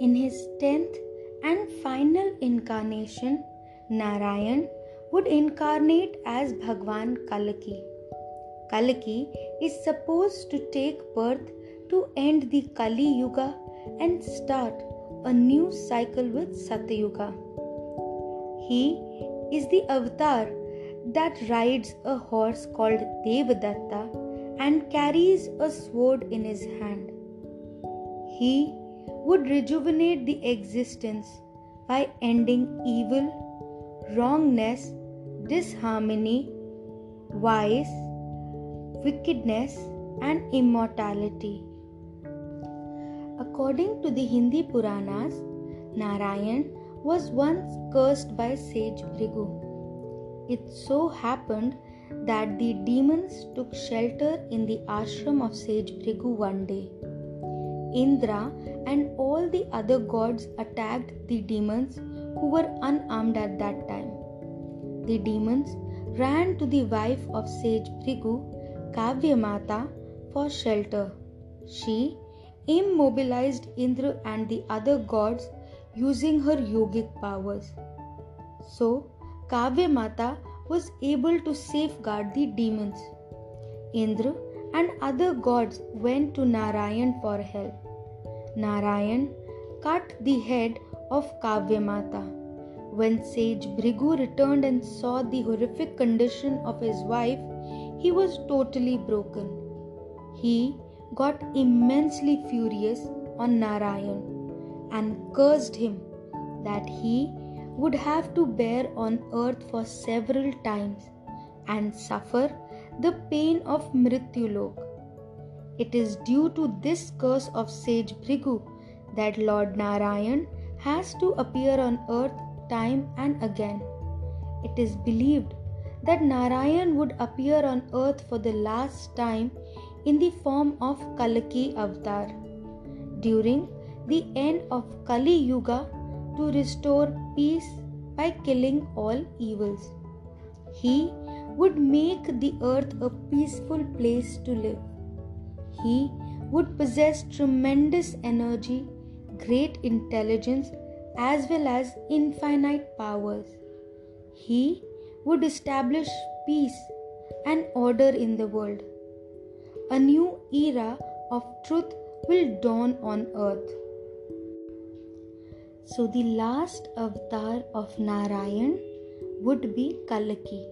In his tenth and final incarnation, Narayan would incarnate as Bhagwan Kalki. Kalki is supposed to take birth to end the Kali Yuga and start a new cycle with Satyuga. He is the avatar that rides a horse called Devadatta and carries a sword in his hand. He would rejuvenate the existence by ending evil, wrongness, disharmony, vice, wickedness, and immortality. According to the Hindi Puranas, Narayan was once cursed by sage Bhrigu. It so happened that the demons took shelter in the ashram of sage Bhrigu one day. Indra and all the other gods attacked the demons who were unarmed at that time. The demons ran to the wife of sage Bhrigu, Kavyamata, for shelter. She immobilized Indra and the other gods using her yogic powers. So, Kavya Mata was able to safeguard the demons. Indra and other gods went to Narayan for help. Narayan cut the head of Kavya Mata. When sage Bhrigu returned and saw the horrific condition of his wife, he was totally broken. He got immensely furious on Narayan and cursed him that he would have to bear on earth for several times and suffer the pain of Mrityulok. It is due to this curse of sage Bhrigu that Lord Narayan has to appear on earth time and again. It is believed that Narayan would appear on earth for the last time in the form of Kalki Avatar during the end of Kali Yuga to restore peace by killing all evils. He would make the earth a peaceful place to live. He would possess tremendous energy, great intelligence, as well as infinite powers. He would establish peace and order in the world a new era of truth will dawn on earth. So, the last avatar of Narayan would be Kalki.